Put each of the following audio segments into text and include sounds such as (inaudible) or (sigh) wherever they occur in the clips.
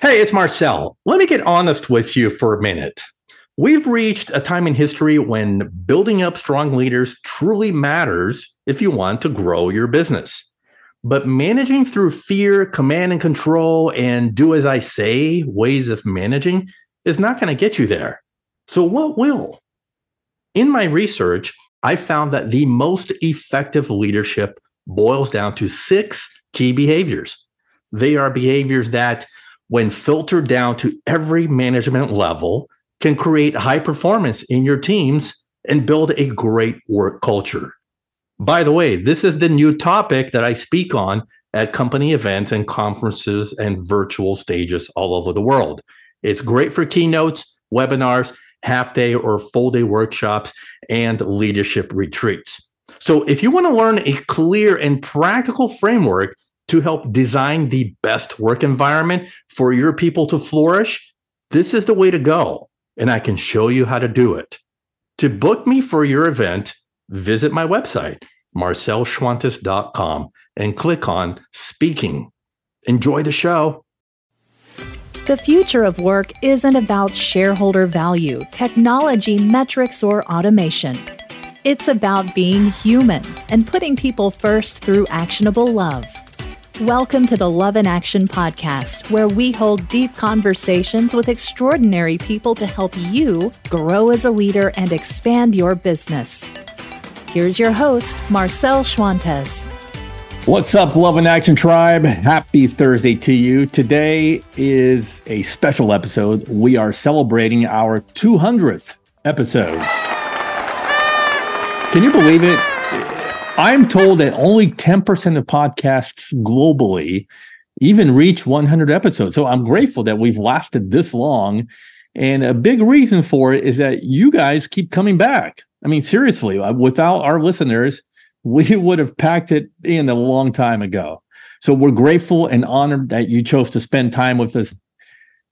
Hey, it's Marcel. Let me get honest with you for a minute. We've reached a time in history when building up strong leaders truly matters if you want to grow your business. But managing through fear, command and control, and do as I say ways of managing is not going to get you there. So, what will? In my research, I found that the most effective leadership boils down to six key behaviors. They are behaviors that, when filtered down to every management level, can create high performance in your teams and build a great work culture. By the way, this is the new topic that I speak on at company events and conferences and virtual stages all over the world. It's great for keynotes, webinars, half day or full day workshops, and leadership retreats. So, if you want to learn a clear and practical framework to help design the best work environment for your people to flourish, this is the way to go. And I can show you how to do it. To book me for your event, visit my website, marcelschwantes.com, and click on Speaking. Enjoy the show. The future of work isn't about shareholder value, technology, metrics, or automation. It's about being human and putting people first through actionable love. Welcome to the Love in Action podcast, where we hold deep conversations with extraordinary people to help you grow as a leader and expand your business. Here's your host, Marcel Schwantes. What's up, Love in Action Tribe? Happy Thursday to you. Today is a special episode. We are celebrating our 200th episode. Can you believe it? I'm told that only 10% of podcasts globally even reach 100 episodes. So I'm grateful that we've lasted this long. And a big reason for it is that you guys keep coming back. I mean, seriously, uh, without our listeners, we (laughs) would have packed it in a long time ago. So we're grateful and honored that you chose to spend time with us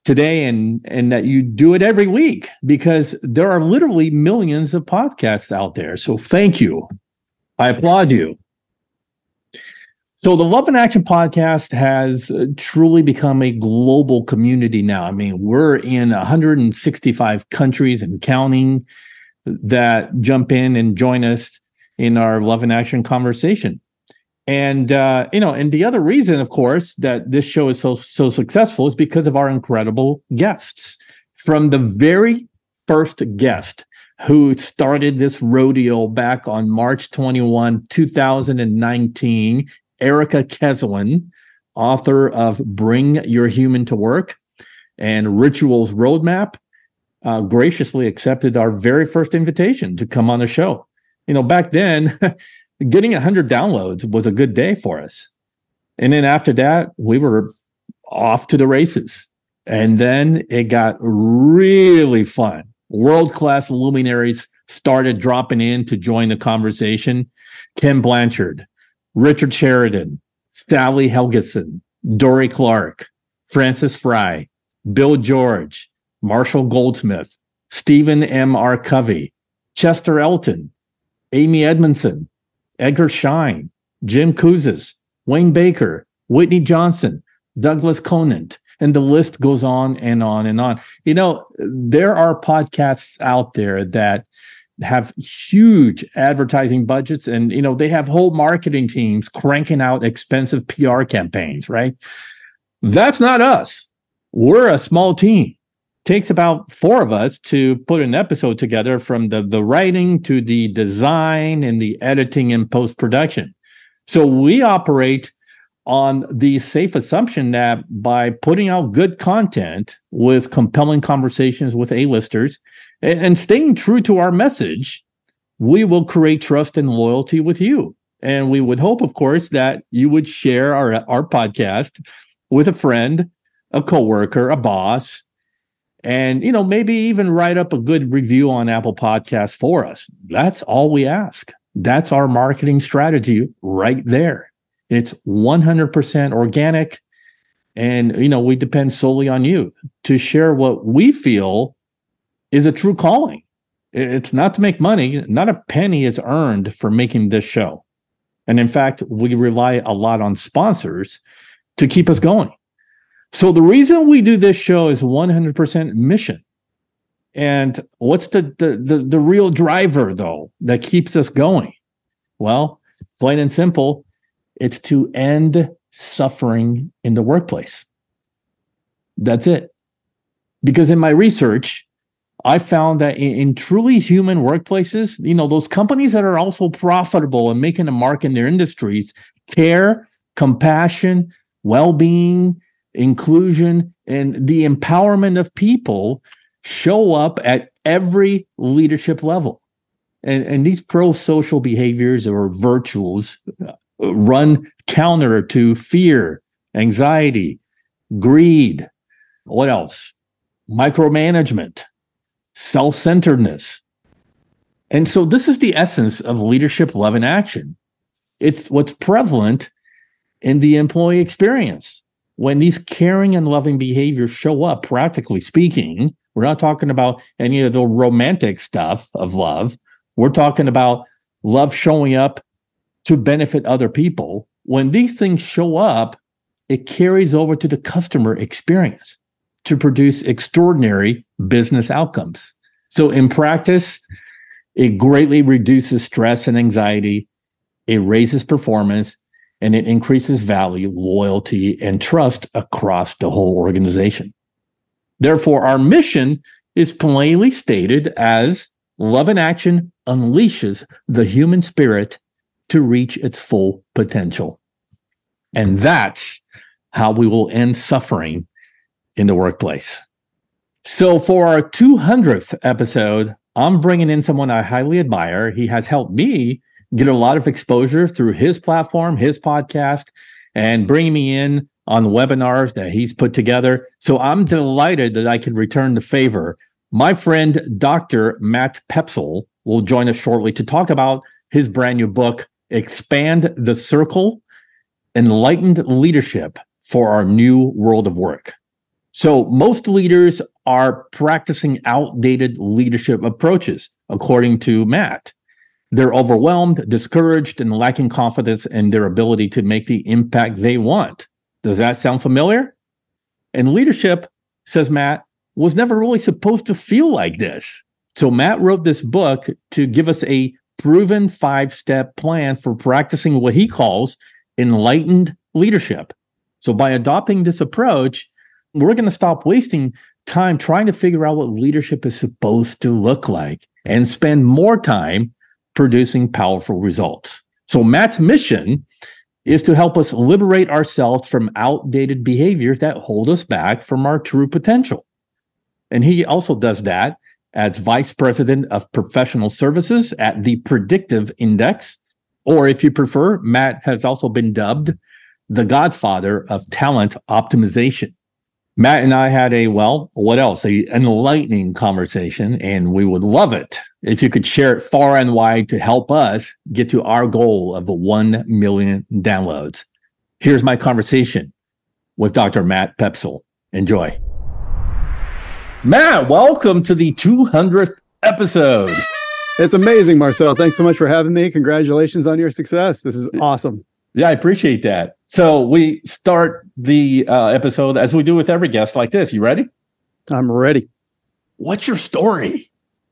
today and and that you do it every week because there are literally millions of podcasts out there. So thank you. I applaud you. So the Love and Action podcast has uh, truly become a global community now. I mean, we're in 165 countries and counting that jump in and join us in our love and action conversation. And uh, you know, and the other reason, of course, that this show is so so successful is because of our incredible guests. From the very first guest who started this rodeo back on March 21, 2019, Erica Kesselman, author of Bring Your Human to Work and Rituals Roadmap, uh, graciously accepted our very first invitation to come on the show. You know, back then, (laughs) getting 100 downloads was a good day for us. And then after that, we were off to the races. And then it got really fun. World class luminaries started dropping in to join the conversation. Ken Blanchard, Richard Sheridan, Sally Helgesen, Dorie Clark, Frances Frei, Bill George, Marshall Goldsmith, Stephen M. R. Covey, Chester Elton, Amy Edmondson, Edgar Schein, Jim Kouzes, Wayne Baker, Whitney Johnson, Douglas Conant, and the list goes on and on and on. You know, there are podcasts out there that have huge advertising budgets and you know they have whole marketing teams cranking out expensive PR campaigns, right? That's not us. We're a small team takes about four of us to put an episode together from the, the writing to the design and the editing and post production. So we operate on the safe assumption that by putting out good content with compelling conversations with A-listers and, and staying true to our message, we will create trust and loyalty with you. And we would hope, of course, that you would share our, our podcast with a friend, a coworker, a boss, and you know maybe even write up a good review on apple podcasts for us. That's all we ask. That's our marketing strategy right there it's 100% organic. And you know we depend solely on you to share what we feel is a true calling. It's not to make money. Not a penny is earned for making this show. And in fact we rely a lot on sponsors to keep us going. So the reason we do this show is 100% mission. And what's the, the the the real driver though that keeps us going? Well, plain and simple, it's to end suffering in the workplace. That's it. Because in my research, I found that in, in, truly human workplaces, you know, those companies that are also profitable and making a mark in their industries, care, compassion, well-being, inclusion, and the empowerment of people show up at every leadership level. And, and these pro-social behaviors or virtues run counter to fear, anxiety, greed. What else? Micromanagement, self centeredness. And so, this is the essence of leadership love and action. It's what's prevalent in the employee experience. When these caring and loving behaviors show up, practically speaking, we're not talking about any of the romantic stuff of love. We're talking about love showing up to benefit other people. When these things show up, it carries over to the customer experience to produce extraordinary business outcomes. So, in practice, it greatly reduces stress and anxiety, it raises performance, and it increases value, loyalty, and trust across the whole organization. Therefore, our mission is plainly stated as love in action unleashes the human spirit to reach its full potential. And that's how we will end suffering in the workplace. So, for our 200th episode, I'm bringing in someone I highly admire. He has helped me get a lot of exposure through his platform, his podcast, and bringing me in on webinars that he's put together. So, I'm delighted that I can return the favor. My friend, Dr. Matt Poepsel, will join us shortly to talk about his brand new book, expand the circle, enlightened leadership for our new world of work. So, most leaders are practicing outdated leadership approaches, according to Matt. They're overwhelmed, discouraged, and lacking confidence in their ability to make the impact they want. Does that sound familiar? And leadership, says Matt, was never really supposed to feel like this. So, Matt wrote this book to give us a proven five step plan for practicing what he calls enlightened leadership. So, by adopting this approach, we're going to stop wasting time trying to figure out what leadership is supposed to look like and spend more time producing powerful results. So, Matt's mission is to help us liberate ourselves from outdated behaviors that hold us back from our true potential. And he also does that as Vice President of Professional Services at the Predictive Index. Or if you prefer, Matt has also been dubbed the godfather of talent optimization. Matt and I had a, well, what else? A enlightening conversation, and we would love it if you could share it far and wide to help us get to our goal of the 1 million downloads. Here's my conversation with Dr. Matt Poepsel. Enjoy. Matt, welcome to the 200th episode. It's amazing, Marcel. Thanks so much for having me. Congratulations on your success. This is awesome. Yeah, I appreciate that. So we start the uh, episode as we do with every guest like this. You ready? I'm ready. What's your story?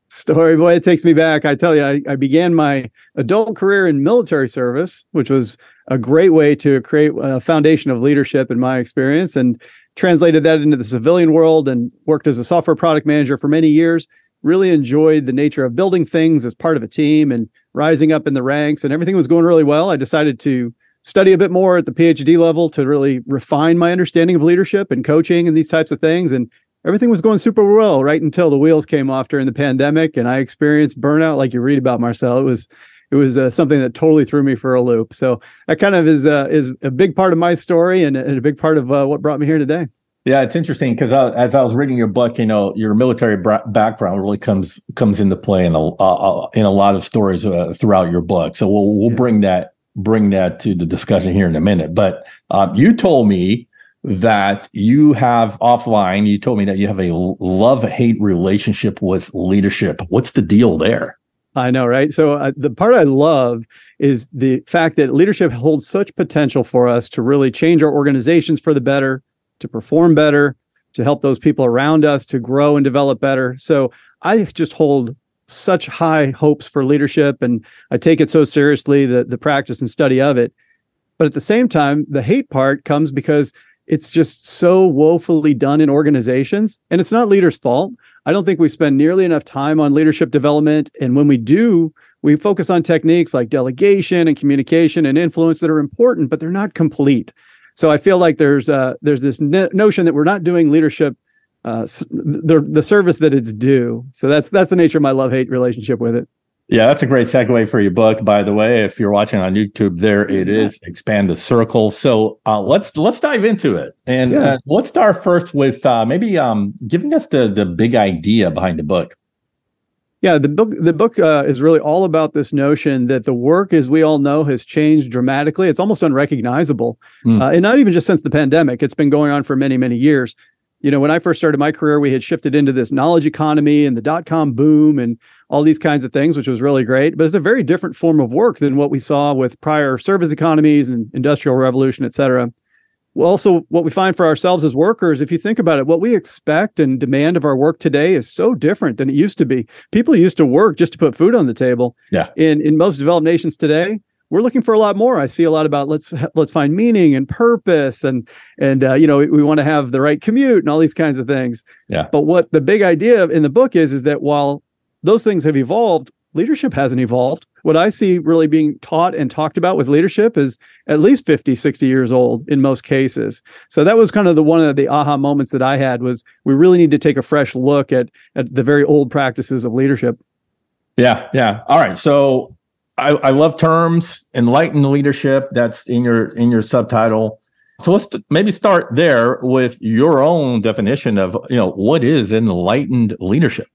Story, boy, it takes me back. I tell you, I, I began my adult career in military service, which was a great way to create a foundation of leadership in my experience. And translated that into the civilian world and worked as a software product manager for many years. Really enjoyed the nature of building things as part of a team and rising up in the ranks, and everything was going really well. I decided to study a bit more at the PhD level to really refine my understanding of leadership and coaching and these types of things. And everything was going super well right until the wheels came off during the pandemic, and I experienced burnout, like you read about, Marcel. It was it was uh, something that totally threw me for a loop. So that kind of is uh, is a big part of my story and, and a big part of uh, what brought me here today. Yeah, it's interesting because as I was reading your book, you know, your military bra- background really comes comes into play in a in a lot of stories uh, throughout your book. So we'll we'll yeah. bring that bring that to the discussion here in a minute. But um, you told me that you have offline. You told me that you have a love hate relationship with leadership. What's the deal there? I know, right? So uh, the part I love is the fact that leadership holds such potential for us to really change our organizations for the better, to perform better, to help those people around us to grow and develop better. So I just hold such high hopes for leadership and I take it so seriously the the practice and study of it. But at the same time, the hate part comes because it's just so woefully done in organizations and it's not leaders' fault. I don't think we spend nearly enough time on leadership development and when we do, we focus on techniques like delegation and communication and influence that are important, but they're not complete. So I feel like there's uh, there's this no- notion that we're not doing leadership uh, the the service that it's due. So that's that's the nature of my love hate relationship with it. Yeah, that's a great segue for your book, by the way. If you're watching on YouTube, there it is, expand the circle. So uh, let's let's dive into it, and yeah. uh, let's start first with uh, maybe um, giving us the the big idea behind the book. Yeah, the book the book uh, is really all about this notion that the work, as we all know, has changed dramatically. It's almost unrecognizable, mm. uh, and not even just since the pandemic. It's been going on for many many years. You know, when I first started my career, we had shifted into this knowledge economy and the dot com boom and all these kinds of things, which was really great. But it's a very different form of work than what we saw with prior service economies and industrial revolution, et cetera well, also what we find for ourselves as workers, if you think about it, what we expect and demand of our work today is so different than it used to be. People used to work just to put food on the table. Yeah. In in most developed nations today, we're looking for a lot more. I see a lot about let's let's find meaning and purpose and and uh, you know we, we want to have the right commute and all these kinds of things. Yeah. But what the big idea in the book is is that while those things have evolved, leadership hasn't evolved. What I see really being taught and talked about with leadership is at least 50, 60 years old in most cases. So that was kind of the one of the aha moments that I had was we really need to take a fresh look at at the very old practices of leadership. Yeah, yeah. All right. So I, I love terms, enlightened leadership. That's in your in your subtitle. So let's maybe start there with your own definition of you know what is enlightened leadership.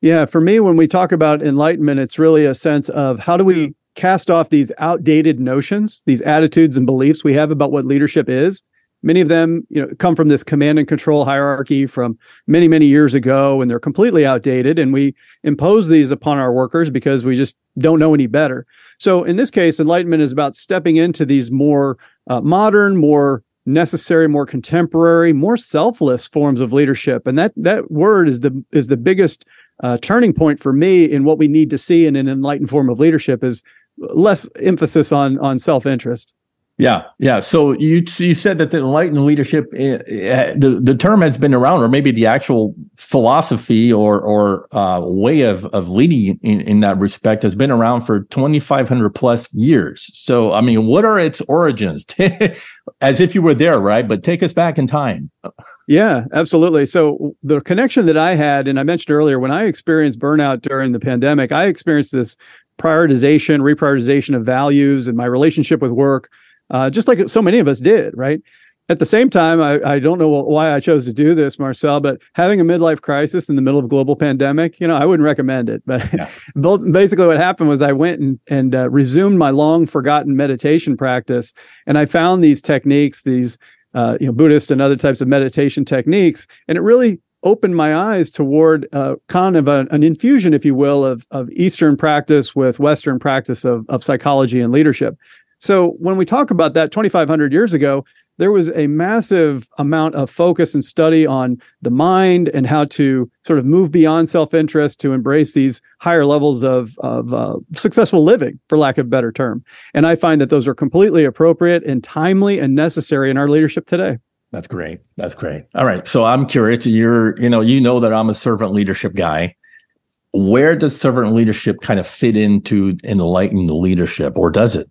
Yeah, for me, when we talk about enlightenment, it's really a sense of how do we cast off these outdated notions, these attitudes and beliefs we have about what leadership is. Many of them, you know, come from this command and control hierarchy from many, many years ago, and they're completely outdated. And we impose these upon our workers because we just don't know any better. So, in this case, enlightenment is about stepping into these more uh, modern, more necessary, more contemporary, more selfless forms of leadership. And that that word is the is the biggest uh, turning point for me in what we need to see in an enlightened form of leadership is less emphasis on on self interest. Yeah, yeah. So you you said that the enlightened leadership, uh, the the term has been around, or maybe the actual philosophy or or uh, way of of leading in, in that respect has been around for twenty five hundred plus years. So I mean, what are its origins? (laughs) As if you were there, right? But take us back in time. Yeah, absolutely. So the connection that I had, and I mentioned earlier, when I experienced burnout during the pandemic, I experienced this prioritization, reprioritization of values and my relationship with work uh, just like so many of us did, right? At the same time, I, I don't know why I chose to do this, Marcel, but having a midlife crisis in the middle of a global pandemic, you know, I wouldn't recommend it. But yeah. (laughs) basically, what happened was I went and, and uh, resumed my long forgotten meditation practice. And I found these techniques, these, uh, you know, Buddhist and other types of meditation techniques. And it really opened my eyes toward uh, kind of a, an infusion, if you will, of, of Eastern practice with Western practice of, of psychology and leadership. So when we talk about that 2,500 years ago, there was a massive amount of focus and study on the mind and how to sort of move beyond self-interest to embrace these higher levels of, of uh, successful living, for lack of a better term. And I find that those are completely appropriate and timely and necessary in our leadership today. That's great. That's great. All right. So I'm curious. You're, you know, you know that I'm a servant leadership guy. Where does servant leadership kind of fit into enlightened leadership, or does it?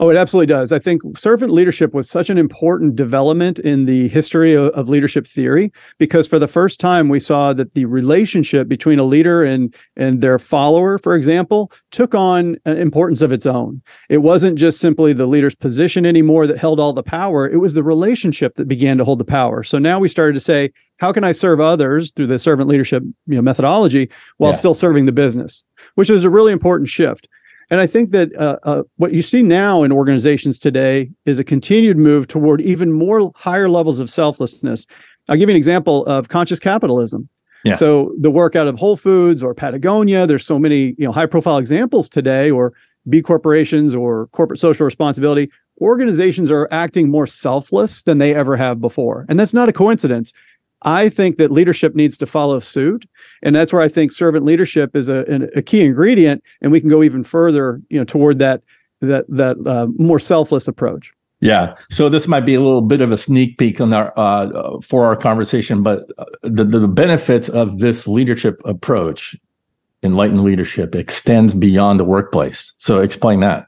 Oh, it absolutely does. I think servant leadership was such an important development in the history of, of, leadership theory because for the first time we saw that the relationship between a leader and and their follower, for example, took on an importance of its own. It wasn't just simply the leader's position anymore that held all the power. It was the relationship that began to hold the power. So now we started to say, how can I serve others through the servant leadership you know, methodology while yeah. still serving the business, which is a really important shift. And I think that uh, uh, what you see now in organizations today is a continued move toward even more higher levels of selflessness. I'll give you an example of conscious capitalism. Yeah. So the work out of Whole Foods or Patagonia, there's so many you know high profile examples today, or B corporations or corporate social responsibility. organizations are acting more selfless than they ever have before. And that's not a coincidence. I think that leadership needs to follow suit, and that's where I think servant leadership is a, a key ingredient, and we can go even further, you know, toward that that that uh, more selfless approach. Yeah. So this might be a little bit of a sneak peek on our uh, for our conversation, but uh, the the benefits of this leadership approach, enlightened leadership, extends beyond the workplace. So explain that.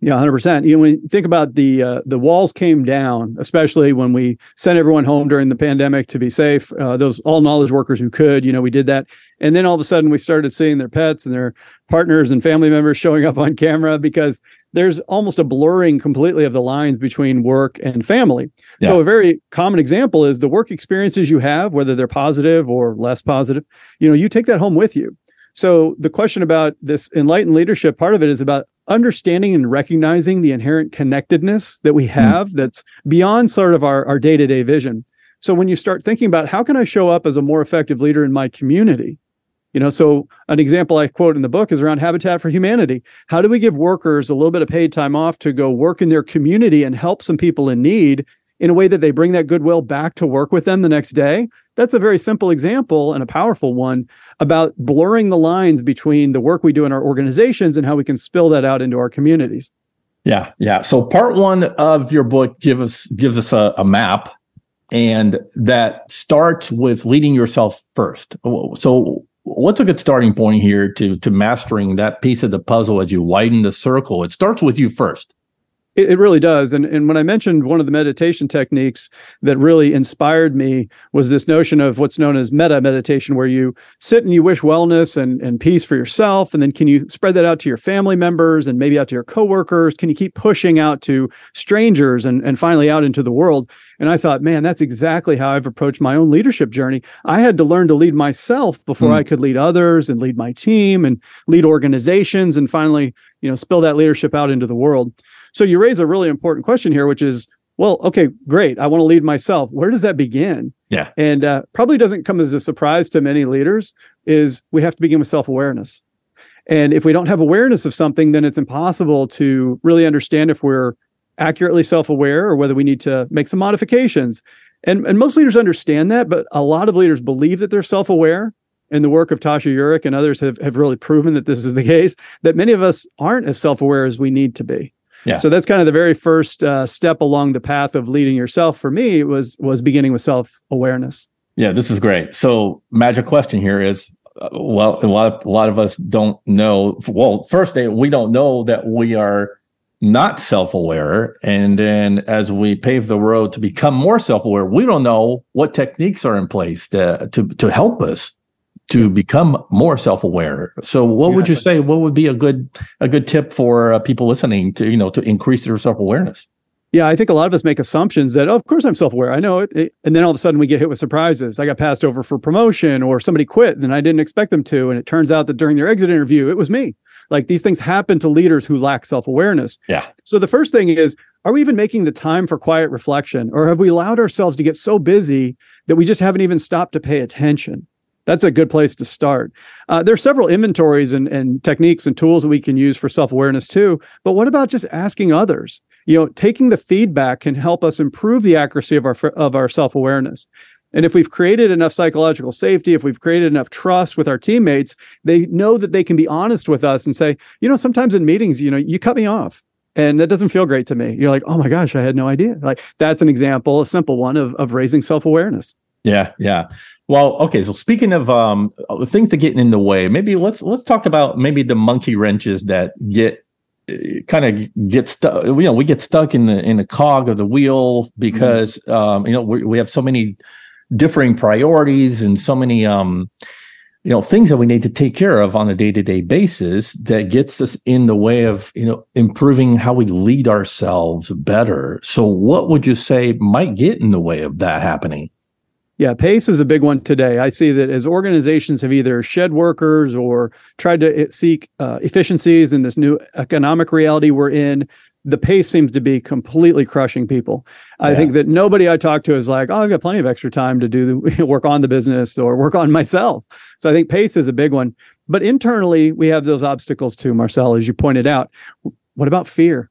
Yeah, hundred percent. You know, when you think about the uh, the walls came down, especially when we sent everyone home during the pandemic to be safe. Uh, those all knowledge workers who could, you know, we did that, and then all of a sudden we started seeing their pets and their partners and family members showing up on camera because there's almost a blurring completely of the lines between work and family. Yeah. So a very common example is the work experiences you have, whether they're positive or less positive. You know, you take that home with you. So the question about this enlightened leadership, part of it is about understanding and recognizing the inherent connectedness that we hmm. have mm. that's beyond sort of our, our day-to-day vision. So when you start thinking about how can I show up as a more effective leader in my community? You know, so an example I quote in the book is around Habitat for Humanity. How do we give workers a little bit of paid time off to go work in their community and help some people in need in a way that they bring that goodwill back to work with them the next day? That's a very simple example and a powerful one about blurring the lines between the work we do in our organizations and how we can spill that out into our communities. Yeah, yeah. So part one of your book give us gives us a, a map, and that starts with leading yourself first. So what's a good starting point here to to mastering that piece of the puzzle as you widen the circle? It starts with you first. It, it, really does. And, and when I mentioned one of the meditation techniques that really inspired me was this notion of what's known as metta meditation, where you sit and you wish wellness and, and peace for yourself. And then can you spread that out to your family members and maybe out to your coworkers? Can you keep pushing out to strangers and, and finally out into the world? And I thought, man, that's exactly how I've approached my own leadership journey. I had to learn to lead myself before mm. I could lead others and lead my team and lead organizations and finally, you know, spill that leadership out into the world. So you raise a really important question here, which is, well, okay, great. I want to lead myself. Where does that begin? Yeah. And uh, probably doesn't come as a surprise to many leaders is we have to begin with self-awareness. And if we don't have awareness of something, then it's impossible to really understand if we're accurately self-aware or whether we need to make some modifications. And, and most leaders understand that, but a lot of leaders believe that they're self-aware. And the work of Tasha Eurich and others have, have really proven that this is the (laughs) case, that many of us aren't as self-aware as we need to be. Yeah. So that's kind of the very first uh, step along the path of leading yourself. For me, was was beginning with self awareness. Yeah, this is great. So, magic question here is, uh, well, a lot of, a lot of us don't know. Well, first, we don't know that we are not self-aware, and then as we pave the road to become more self-aware, we don't know what techniques are in place to to to help us to become more self-aware. So what would you say what would be a good a good tip for uh, people listening to you know to increase their self-awareness? Yeah, I think a lot of us make assumptions that, oh, of course, I'm self aware. I know it. And then all of a sudden we get hit with surprises. I got passed over for promotion or somebody quit and I didn't expect them to. And it turns out that during their exit interview, it was me. Like these things happen to leaders who lack self awareness. Yeah. So the first thing is, are we even making the time for quiet reflection or have we allowed ourselves to get so busy that we just haven't even stopped to pay attention? That's a good place to start. Uh, there are several inventories and, and techniques and tools that we can use for self awareness too. But what about just asking others? You know, taking the feedback can help us improve the accuracy of our of our self awareness. And if we've created enough psychological safety, if we've created enough trust with our teammates, they know that they can be honest with us and say, you know, sometimes in meetings, you know, you cut me off and that doesn't feel great to me. You're like, oh my gosh, I had no idea. Like that's an example, a simple one of of raising self awareness. Yeah, yeah. Well, okay. So speaking of um, things that get in the way, maybe let's let's talk about maybe the monkey wrenches that get eh, kind of get stuck. You know, we get stuck in the in the cog of the wheel because mm-hmm. um, you know we we have so many differing priorities and so many um, you know things that we need to take care of on a day to day basis that gets us in the way of you know improving how we lead ourselves better. So, what would you say might get in the way of that happening? Yeah, pace is a big one today. I see that as organizations have either shed workers or tried to eh, seek uh, efficiencies in this new economic reality we're in, the pace seems to be completely crushing people. I think that nobody I talk to is like, "Oh, I've got plenty of extra time to do the (laughs) work on the business or work on myself." So I think pace is a big one. But internally, we have those obstacles too, Marcel, as you pointed out. What about fear?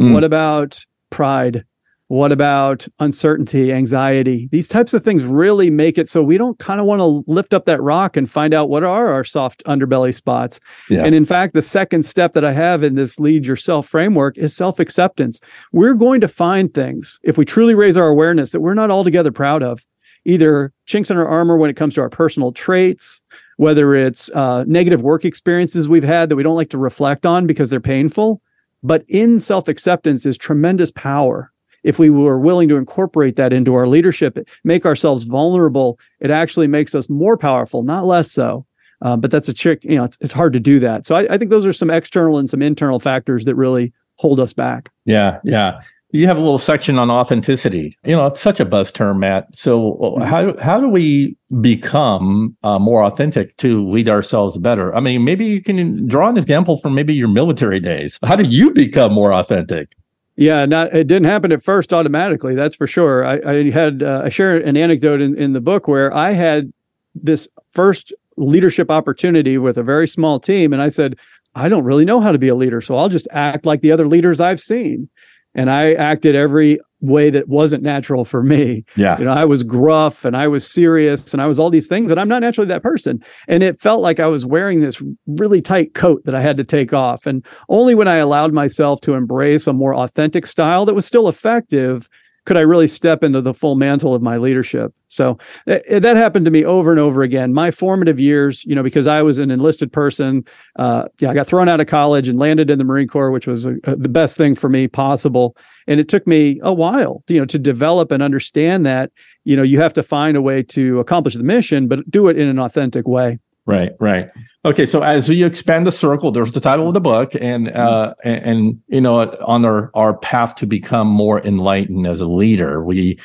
Mm. What about pride? What about uncertainty, anxiety? These types of things really make it so we don't kind of want to lift up that rock and find out what are our soft underbelly spots. Yeah. And in fact, the second step that I have in this lead yourself framework is self acceptance. We're going to find things if we truly raise our awareness that we're not altogether proud of, either chinks in our armor when it comes to our personal traits, whether it's uh, negative work experiences we've had that we don't like to reflect on because they're painful. But in self acceptance is tremendous power if we were willing to incorporate that into our leadership, make ourselves vulnerable, it actually makes us more powerful, not less so. Uh, but that's a trick. You know, it's, it's hard to do that. So I, I think those are some external and some internal factors that really hold us back. Yeah, yeah. You have a little section on authenticity. You know, it's such a buzz term, Matt. So mm-hmm. how how do we become uh, more authentic to lead ourselves better? I mean, maybe you can draw an example from maybe your military days. How do you become more authentic? Yeah, not it didn't happen at first automatically. That's for sure. I, I had uh, I share an anecdote in, in the book where I had this first leadership opportunity with a very small team, and I said, I don't really know how to be a leader, so I'll just act like the other leaders I've seen. And I acted every way that wasn't natural for me. Yeah. You know, I was gruff and I was serious and I was all these things and I'm not naturally that person. And it felt like I was wearing this really tight coat that I had to take off. And only when I allowed myself to embrace a more authentic style that was still effective could I really step into the full mantle of my leadership? So th- eh, that happened to me over and over again. My formative years, you know, because I was an enlisted person, uh, yeah, I got thrown out of college and landed in the Marine Corps, which was a, a, the best thing for me possible. And it took me a while, you know, to develop and understand that, you know, you have to find a way to accomplish the mission, but do it in an authentic way. Right, right. Okay, so as you expand the circle, there's the title of the book, and uh, and, and you know, on our our path to become more enlightened as a leader, we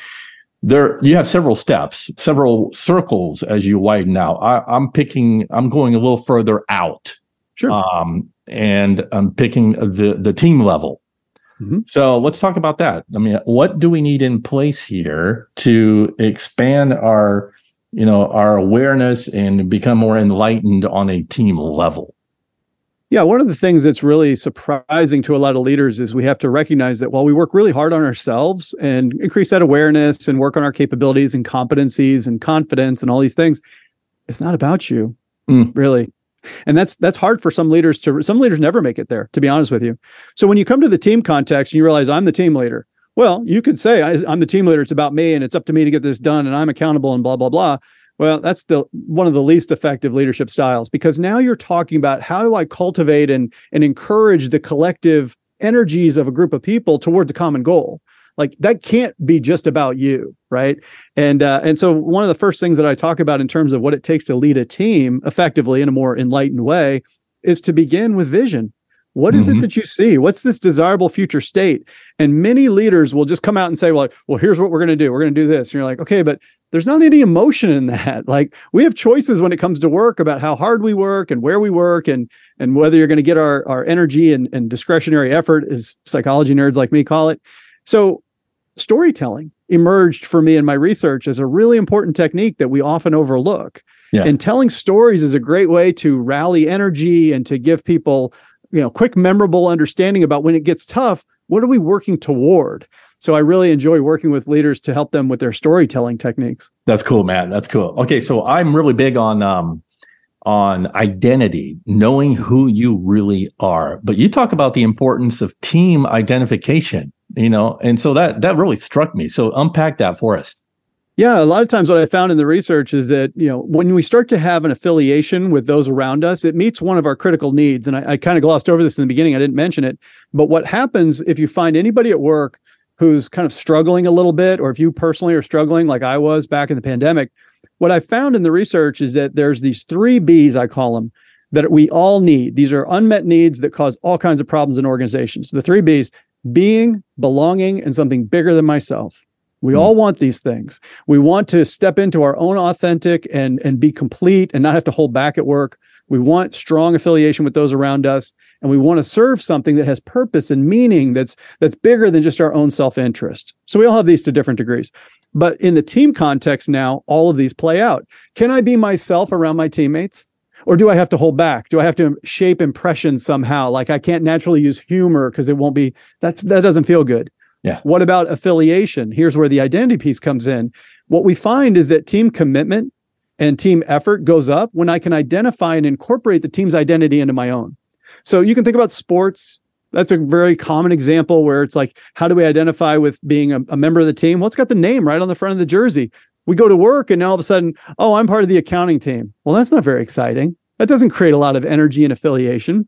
there you have several steps, several circles as you widen out. I, I'm picking, I'm going a little further out, sure, um, and I'm picking the the team level. Mm-hmm. So let's talk about that. I mean, what do we need in place here to expand our you know our awareness and become more enlightened on a team level. Yeah one of the things that's really surprising to a lot of leaders is we have to recognize that while we work really hard on ourselves and increase that awareness and work on our capabilities and competencies and confidence and all these things it's not about you mm. really. And that's that's hard for some leaders to some leaders never make it there to be honest with you. So when you come to the team context and you realize i'm the team leader well, you could say I, am the team leader. It's about me, and it's up to me to get this done, and I'm accountable, and blah blah blah. Well, that's the one of the least effective leadership styles because now you're talking about how do I cultivate and and encourage the collective energies of a group of people towards a common goal. Like that can't be just about you, right? And uh, and so one of the first things that I talk about in terms of what it takes to lead a team effectively in a more enlightened way is to begin with vision what is mm-hmm. it that you see? What's this desirable future state? And many leaders will just come out and say, well, well, here's what we're going to do. We're going to do this. And you're like, okay, but there's not any emotion in that. (laughs) Like we have choices when it comes to work about how hard we work and where we work and and whether you're going to get our, our energy and, and discretionary effort, as psychology nerds like me call it. So storytelling emerged for me in my research as a really important technique that we often overlook. Yeah. And telling stories is a great way to rally energy and to give people you know quick memorable understanding about when it gets tough what are we working toward? So i really enjoy working with leaders to help them with their storytelling techniques. That's cool man that's cool. Okay so i'm really big on um on identity knowing who you really are. But you talk about the importance of team identification you know and so that that really struck me. So unpack that for us yeah, a lot of times what I found in the research is that, you know, when we start to have an affiliation with those around us, it meets one of our critical needs. And I, I kind of glossed over this in the beginning. I didn't mention it. But what happens if you find anybody at work who's kind of struggling a little bit, or if you personally are struggling like I was back in the pandemic, what I found in the research is that there's these three B's, I call them, that we all need. These are unmet needs that cause all kinds of problems in organizations. The three B's being, belonging, and something bigger than myself. We mm. all want these things. We want to step into our own authentic and and be complete and not have to hold back at work. We want strong affiliation with those around us and we want to serve something that has purpose and meaning that's that's bigger than just our own self-interest. So we all have these to different degrees. But in the team context now, all of these play out. Can I be myself around my teammates? Or do I have to hold back? Do I have to shape impressions somehow? Like I can't naturally use humor because it won't be that's that doesn't feel good. Yeah. What about affiliation? Here's where the identity piece comes in. What we find is that team commitment and team effort goes up when I can identify and incorporate the team's identity into my own. So you can think about sports. That's a very common example where it's like, how do we identify with being a, a member of the team? Well, it's got the name right on the front of the jersey. We go to work and now all of a sudden, oh, I'm part of the accounting team. Well, that's not very exciting. That doesn't create a lot of energy and affiliation.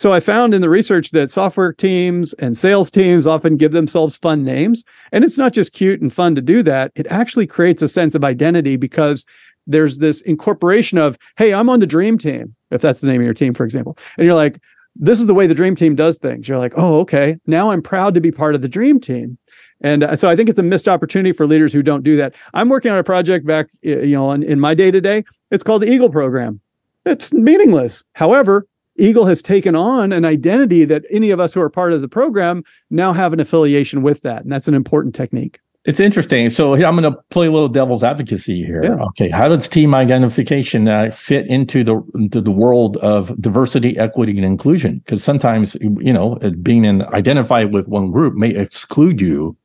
So I found in the research that software teams and sales teams often give themselves fun names. And it's not just cute and fun to do that. It actually creates a sense of identity because there's this incorporation of, hey, I'm on the dream team, if that's the name of your team, for example. And you're like, this is the way the dream team does things. You're like, oh, okay. Now I'm proud to be part of the dream team. And uh, so I think it's a missed opportunity for leaders who don't do that. I'm working on a project back, you know, in, in my day to day. It's called the Eagle Program. It's meaningless. However, Eagle has taken on an identity that any of us who are part of the program now have an affiliation with that. And that's an important technique. It's interesting. So I'm going to play a little devil's advocacy here. Yeah. Okay, how does team identification uh, fit into the into the world of diversity, equity, and inclusion? Because sometimes you know being in, identified with one group may exclude you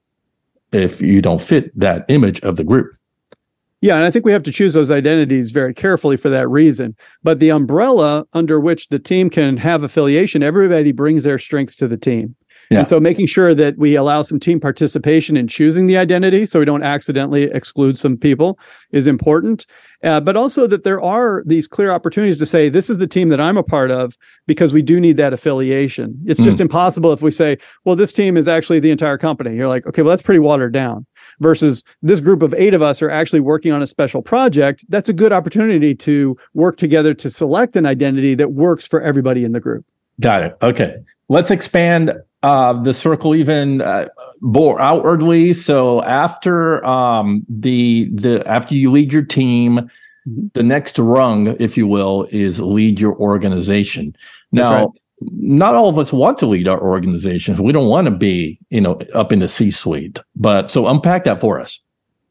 if you don't fit that image of the group. Yeah, and I think we have to choose those identities very carefully for that reason. But the umbrella under which the team can have affiliation, everybody brings their strengths to the team. Yeah. And so making sure that we allow some team participation in choosing the identity so we don't accidentally exclude some people is important. Uh, but also that there are these clear opportunities to say, this is the team that I'm a part of because we do need that affiliation. It's mm. just impossible if we say, well, this team is actually the entire company. You're like, okay, well, that's pretty watered down versus this group of eight of us are actually working on a special project. That's a good opportunity to work together to select an identity that works for everybody in the group. Got it. Okay. Let's expand uh, the circle even uh, more outwardly. So after um, the the after you lead your team, mm-hmm. the next rung, if you will, is lead your organization. Now, right. Not all of us want to lead our organizations. We don't want to be, you know, up in the C-suite. But so unpack that for us.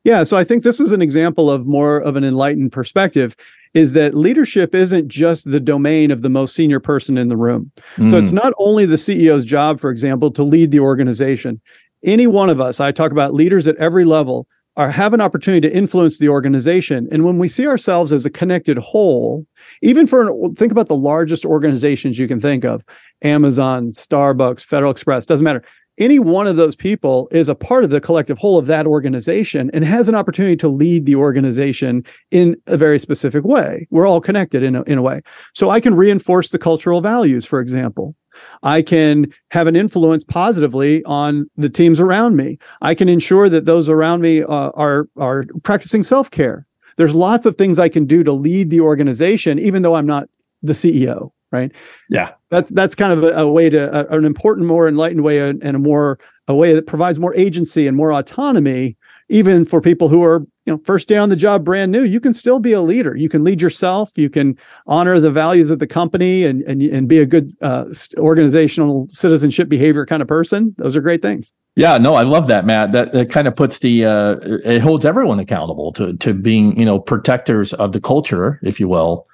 Yeah, so I think this is an example of more of an enlightened perspective is that leadership isn't just the domain of the most senior person in the room. Mm. So it's not only the CEO's job, for example, to lead the organization. Any one of us, I talk about leaders at every level, are have an opportunity to influence the organization. And when we see ourselves as a connected whole, even for an, think about the largest organizations you can think of, Amazon, Starbucks, Federal Express, doesn't matter any one of those people is a part of the collective whole of that organization and has an opportunity to lead the organization in a very specific way. We're all connected in a, in a way. So I can reinforce the cultural values, for example. I can have an influence positively on the teams around me. I can ensure that those around me uh, are are practicing self-care. There's lots of things I can do to lead the organization even though I'm not the CEO right? Yeah, that's that's kind of a, a way to a, an important, more enlightened way, and a more a way that provides more agency and more autonomy, even for people who are you know first day on the job, brand new. You can still be a leader. You can lead yourself. You can honor the values of the company and and and be a good uh, organizational citizenship behavior kind of person. Those are great things. Yeah, no, I love that, Matt. That, that kind of puts the uh, it holds everyone accountable to to being you know protectors of the culture, if you will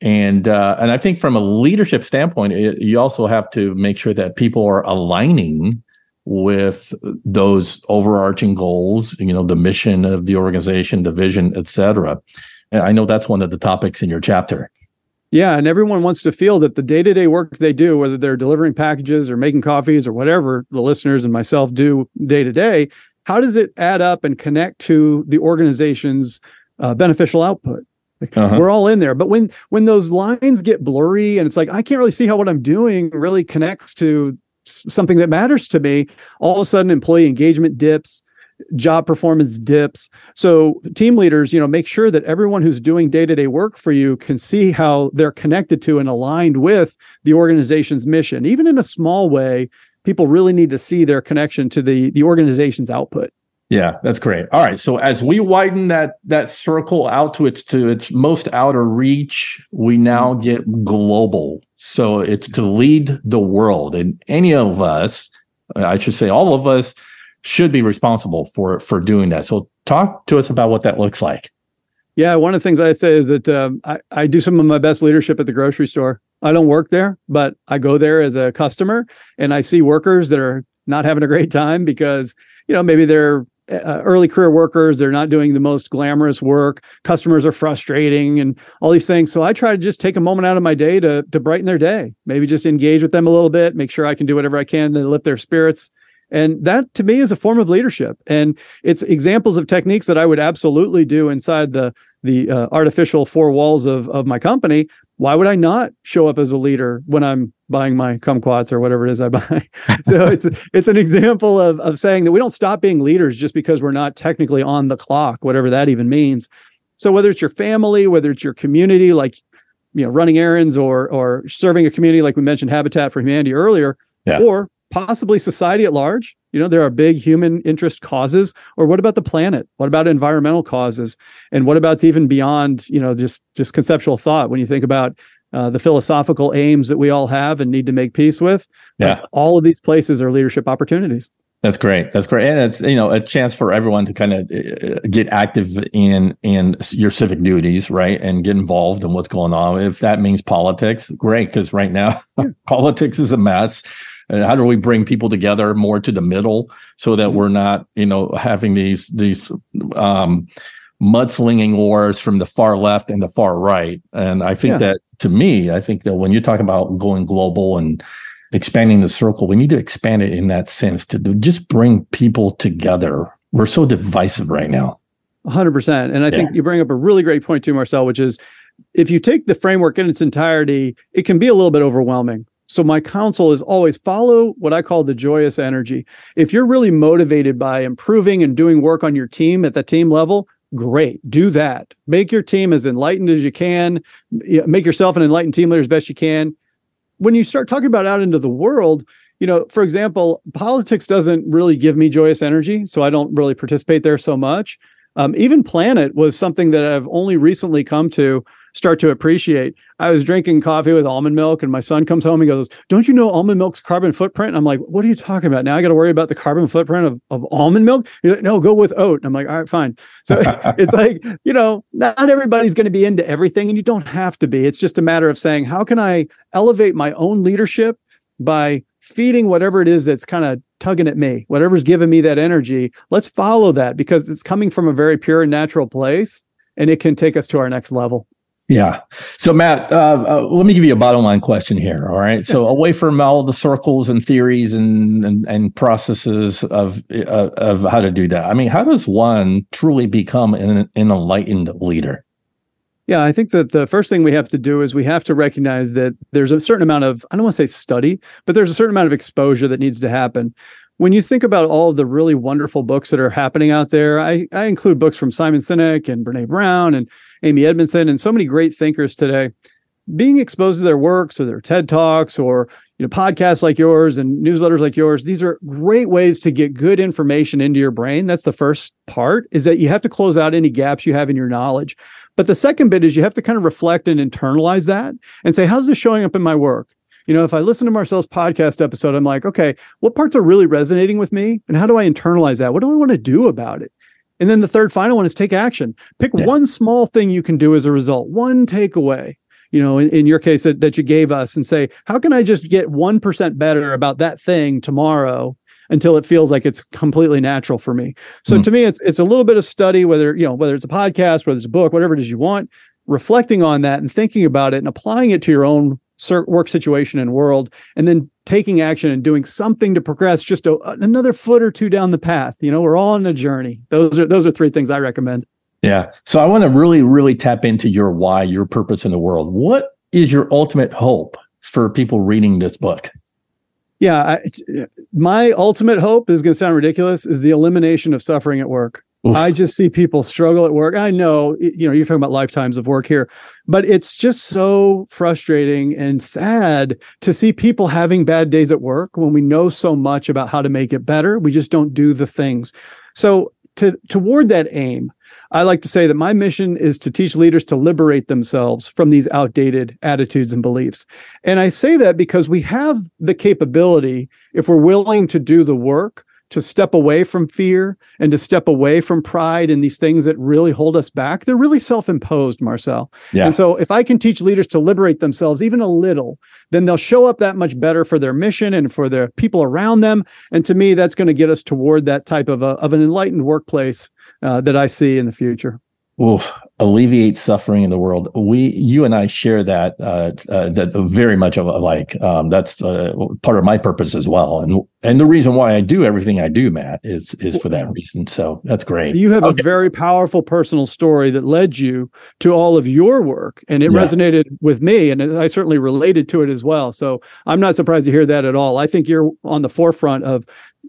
and uh, and I think from a leadership standpoint, it, you also have to make sure that people are aligning with those overarching goals. You know, the mission of the organization, the vision, etc. And I know that's one of the topics in your chapter. Yeah, and everyone wants to feel that the day-to-day work they do, whether they're delivering packages or making coffees or whatever the listeners and myself do day to day, how does it add up and connect to the organization's uh, beneficial output? uh-huh. We're all in there. But when when those lines get blurry and it's like I can't really see how what I'm doing really connects to something that matters to me, all of a sudden employee engagement dips, job performance dips. So team leaders, you know, make sure that everyone who's doing day-to-day work for you can see how they're connected to and aligned with the organization's mission. Even in a small way, people really need to see their connection to the the organization's output. Yeah, that's great. All right. So as we widen that that circle out to its to its most outer reach, we now get global. So it's to lead the world. And any of us, I should say all of us, should be responsible for for doing that. So talk to us about what that looks like. Yeah, one of the things I say is that um, I, I do some of my best leadership at the grocery store. I don't work there, but I go there as a customer and I see workers that are not having a great time because, you know, maybe they're uh, early career workers, they're not doing the most glamorous work. Customers are frustrating and all these things. So I try to just take a moment out of my day to to brighten their day. Maybe just engage with them a little bit, make sure I can do whatever I can to lift their spirits. And that to me is a form of leadership. And it's examples of techniques that I would absolutely do inside the the uh, artificial four walls of of my company. Why would I not show up as a leader when I'm buying my kumquats or whatever it is I buy? (laughs) so it's it's an example of of saying that we don't stop being leaders just because we're not technically on the clock, whatever that even means. So whether it's your family, whether it's your community, like you know, running errands or or serving a community, like we mentioned, Habitat for Humanity earlier, yeah. or possibly society at large. You know, there are big human interest causes. Or what about the planet? What about environmental causes? And what about even beyond, you know, just just conceptual thought when you think about uh, the philosophical aims that we all have and need to make peace with? Yeah. all of these places are leadership opportunities. That's great. That's great, and it's you know a chance for everyone to kind of uh, get active in in your civic duties, right, and get involved in what's going on. If that means politics, great, because right now yeah. (laughs) politics is a mess. And how do we bring people together more to the middle so that mm-hmm. we're not, you know, having these these um, mudslinging wars from the far left and the far right? And I think yeah. that to me, I think that when you talk about going global and expanding the circle, we need to expand it in that sense to just bring people together. We're so divisive right now. 100%. And I yeah. think you bring up a really great point too, Marcel, which is if you take the framework in its entirety, it can be a little bit overwhelming. So my counsel is always follow what I call the joyous energy. If you're really motivated by improving and doing work on your team at the team level, great. Do that. Make your team as enlightened as you can. Make yourself an enlightened team leader as best you can. When you start talking about out into the world, you know, for example, politics doesn't really give me joyous energy, so I don't really participate there so much. Um, even Planet was something that I've only recently come to start to appreciate. I was drinking coffee with almond milk, and my son comes home and goes, Don't you know almond milk's carbon footprint? And I'm like, What are you talking about? Now I got to worry about the carbon footprint of, of almond milk? Like, no, go with oat. And I'm like, All right, fine. So (laughs) it's like, you know, not everybody's going to be into everything, and you don't have to be. It's just a matter of saying, How can I elevate my own leadership by feeding whatever it is that's kind of tugging at me, whatever's giving me that energy? Let's follow that because it's coming from a very pure and natural place and it can take us to our next level. Yeah. So, Matt, uh, uh, let me give you a bottom line question here. All right. So, away from all the circles and theories and and, and processes of uh, of how to do that, I mean, how does one truly become an, an enlightened leader? Yeah, I think that the first thing we have to do is we have to recognize that there's a certain amount of I don't want to say study, but there's a certain amount of exposure that needs to happen when you think about all of the really wonderful books that are happening out there, I, I include books from Simon Sinek and Brene Brown and Amy Edmondson and so many great thinkers today. Being exposed to their works or their TED Talks or you know podcasts like yours and newsletters like yours, these are great ways to get good information into your brain. That's the first part is that you have to close out any gaps you have in your knowledge. But the second bit is you have to kind of reflect and internalize that and say, how's this showing up in my work? You know, if I listen to Marcel's podcast episode, I'm like, okay, what parts are really resonating with me? And how do I internalize that? What do I want to do about it? And then the third final one is take action. Pick yeah. one small thing you can do as a result, one takeaway, you know, in, in your case that, that you gave us and say, how can I just get 1% better about that thing tomorrow until it feels like it's completely natural for me. So mm-hmm. to me, it's it's a little bit of study, whether you know whether it's a podcast, whether it's a book, whatever it is you want, reflecting on that and thinking about it and applying it to your own work situation and world, and then taking action and doing something to progress just a, another foot or two down the path. You know, we're all on a journey. Those are those are three things I recommend. Yeah. So I want to really, really tap into your why, your purpose in the world. What is your ultimate hope for people reading this book? Yeah, I, my ultimate hope is going to sound ridiculous is the elimination of suffering at work. Oof. I just see people struggle at work. I know, you know, you're talking about lifetimes of work here, but it's just so frustrating and sad to see people having bad days at work when we know so much about how to make it better. We just don't do the things. So to toward that aim, I like to say that my mission is to teach leaders to liberate themselves from these outdated attitudes and beliefs. And I say that because we have the capability, if we're willing to do the work, to step away from fear and to step away from pride and these things that really hold us back, they're really self imposed, Marcel. Yeah. And so if I can teach leaders to liberate themselves even a little, then they'll show up that much better for their mission and for the people around them. And to me, that's going to get us toward that type of, a, of an enlightened workplace uh, that I see in the future. Oof, alleviate suffering in the world. We, you and I share that, uh, uh, that very much of like, um, that's uh, part of my purpose as well. And, and the reason why I do everything I do, Matt, is, is for that reason. So that's great. You have okay. a very powerful personal story that led you to all of your work and it yeah. resonated with me. And I certainly related to it as well. So I'm not surprised to hear that at all. I think you're on the forefront of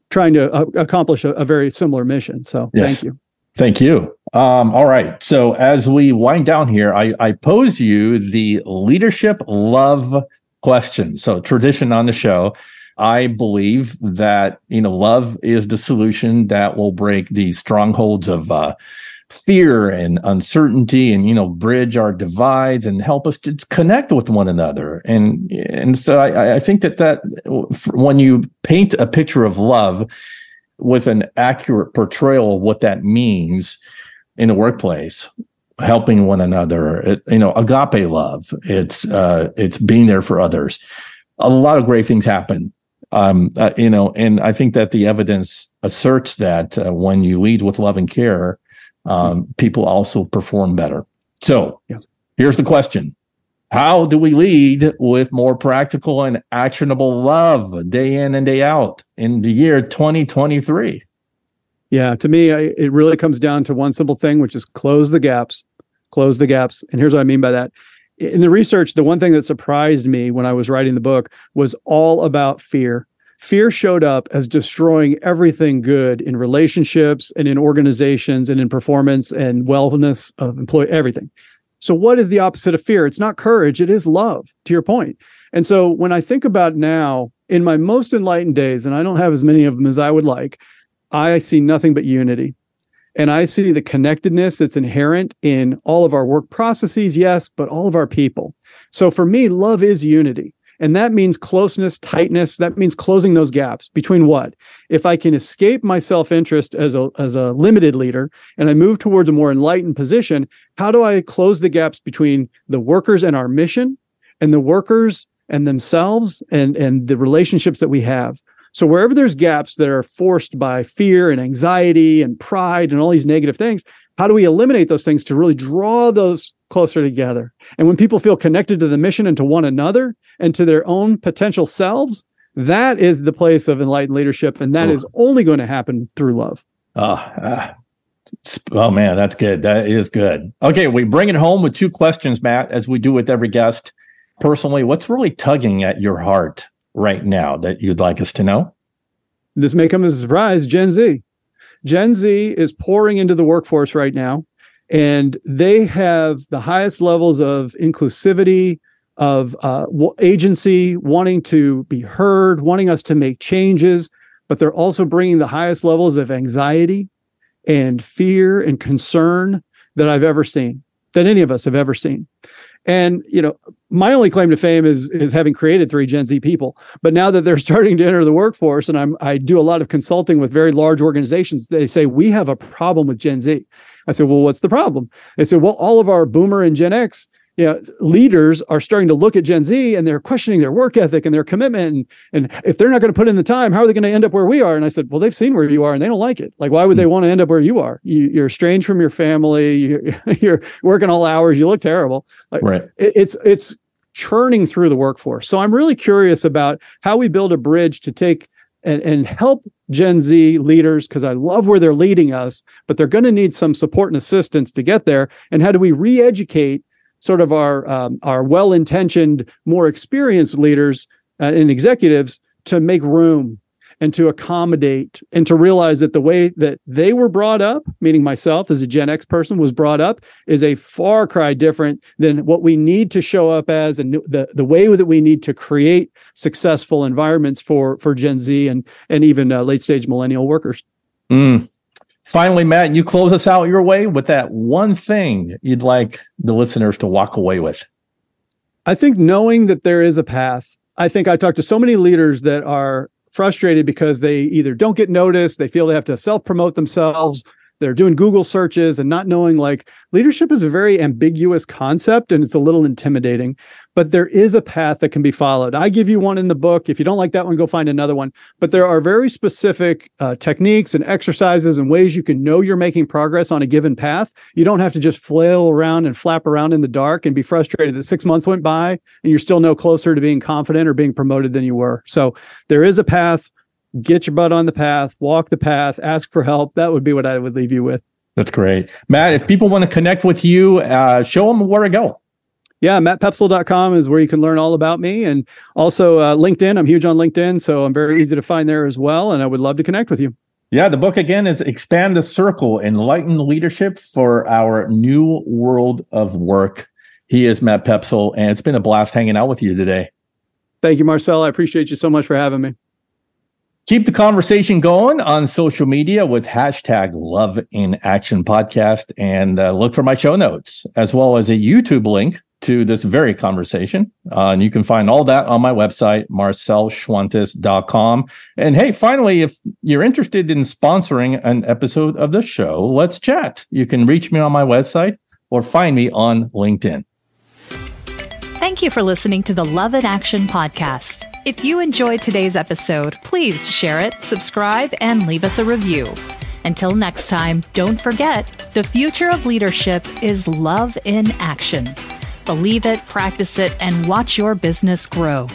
trying to uh, accomplish a, a, very similar mission. So yes. thank you. Thank you. Um, all right. So as we wind down here, I, I pose you the leadership love question. So tradition on the show. I believe that you know love is the solution that will break the strongholds of uh, fear and uncertainty, and you know bridge our divides and help us to connect with one another. And and so I, I think that that when you paint a picture of love, with an accurate portrayal of what that means in the workplace helping one another it, you know agape love. It's uh it's being there for others. A lot of great things happen. Um uh, you know and i think that the evidence asserts that uh, when you lead with love and care um people also perform better. So yeah. here's the question. How do we lead with more practical and actionable love day in and day out in the year 2023? Yeah, to me, it really comes down to one simple thing, which is close the gaps. Close the gaps. And here's what I mean by that. In the research, the one thing that surprised me when I was writing the book was all about fear. Fear showed up as destroying everything good in relationships and in organizations and in performance and wellness of employee, everything. So, what is the opposite of fear? It's not courage, it is love, to your point. And so, when I think about now, in my most enlightened days, and I don't have as many of them as I would like, I see nothing but unity. And I see the connectedness that's inherent in all of our work processes, yes, but all of our people. So for me, love is unity. And that means closeness, tightness. That means closing those gaps between what? If I can escape my self interest as a, as a limited leader and I move towards a more enlightened position, how do I close the gaps between the workers and our mission and the workers and themselves and, and the relationships that we have? So wherever there's gaps that are forced by fear and anxiety and pride and all these negative things, how do we eliminate those things to really draw those closer together? And when people feel connected to the mission and to one another and to their own potential selves, that is the place of enlightened leadership. And that is only going to happen through love. Oh, uh, oh man, that's good. That is good. Okay, we bring it home with two questions, Matt, as we do with every guest. Personally, what's really tugging at your heart right now that you'd like us to know? This may come as a surprise Gen Z. Gen Z is pouring into the workforce right now, and they have the highest levels of inclusivity, of uh, agency, wanting to be heard, wanting us to make changes, but they're also bringing the highest levels of anxiety and fear and concern that I've ever seen, that any of us have ever seen. And you know, my only claim to fame is is having created three Gen Z people. But now that they're (laughs) starting to enter the workforce, and I'm I do a lot of consulting with very large organizations, they say we have a problem with Gen Z. I said, well, what's the problem? They said, well, all of our Boomer and Gen X you know, leaders are starting to look at Gen Z and they're questioning their work ethic and their commitment. And, and if they're not going to put in the time, how are they going to end up where we are? And I said, well, they've seen where you are and they don't like it. Like, why would they hmm. want to end up where you are? You, are estranged from your family. You're, (laughs) you're, working all hours. You look terrible. Like, right. It, it's, it's churning through the workforce. So I'm really curious about how we build a bridge to take and, and help Gen Z leaders because I love where they're leading us, but they're going to need some support and assistance to get there. And how do we re-educate sort of our um, our well-intentioned, more experienced leaders uh, and executives to make room and to accommodate and to realize that the way that they were brought up, meaning myself as a Gen X person was brought up, is a far cry different than what we need to show up as and the, the way that we need to create successful environments for for Gen Z and and even uh, late stage millennial workers. Mm, Finally, Matt, you close us out your way with that one thing you'd like the listeners to walk away with. I think knowing that there is a path. I think I talked to so many leaders that are frustrated because they either don't get noticed, they feel they have to self promote themselves, they're doing Google searches and not knowing like leadership is a very ambiguous concept and it's a little intimidating, but there is a path that can be followed. I give you one in the book. If you don't like that one, go find another one. But there are very specific uh, techniques and exercises and ways you can know you're making progress on a given path. You don't have to just flail around and flap around in the dark and be frustrated that six months went by and you're still no closer to being confident or being promoted than you were. So there is a path get your butt on the path, walk the path, ask for help. That would be what I would leave you with. That's great. Matt, if people want to connect with you, uh, show them where to go. Yeah, mattpoepsel.com is where you can learn all about me. And also uh, LinkedIn. I'm huge on LinkedIn, so I'm very easy to find there as well. And I would love to connect with you. Yeah, the book again is Expand the Circle Enlighten Leadership for Our New World of Work. He is Matt Poepsel, and it's been a blast hanging out with you today. Thank you, Marcel. I appreciate you so much for having me. Keep the conversation going on social media with hashtag Love in Action Podcast and uh, look for my show notes as well as a YouTube link to this very conversation. Uh, and you can find all that on my website, marcelschwantes.com. And hey, finally, if you're interested in sponsoring an episode of the show, let's chat. You can reach me on my website or find me on LinkedIn. Thank you for listening to the Love in Action podcast. If you enjoyed today's episode, please share it, subscribe, and leave us a review. Until next time, don't forget the future of leadership is love in action. Believe it, practice it, and watch your business grow.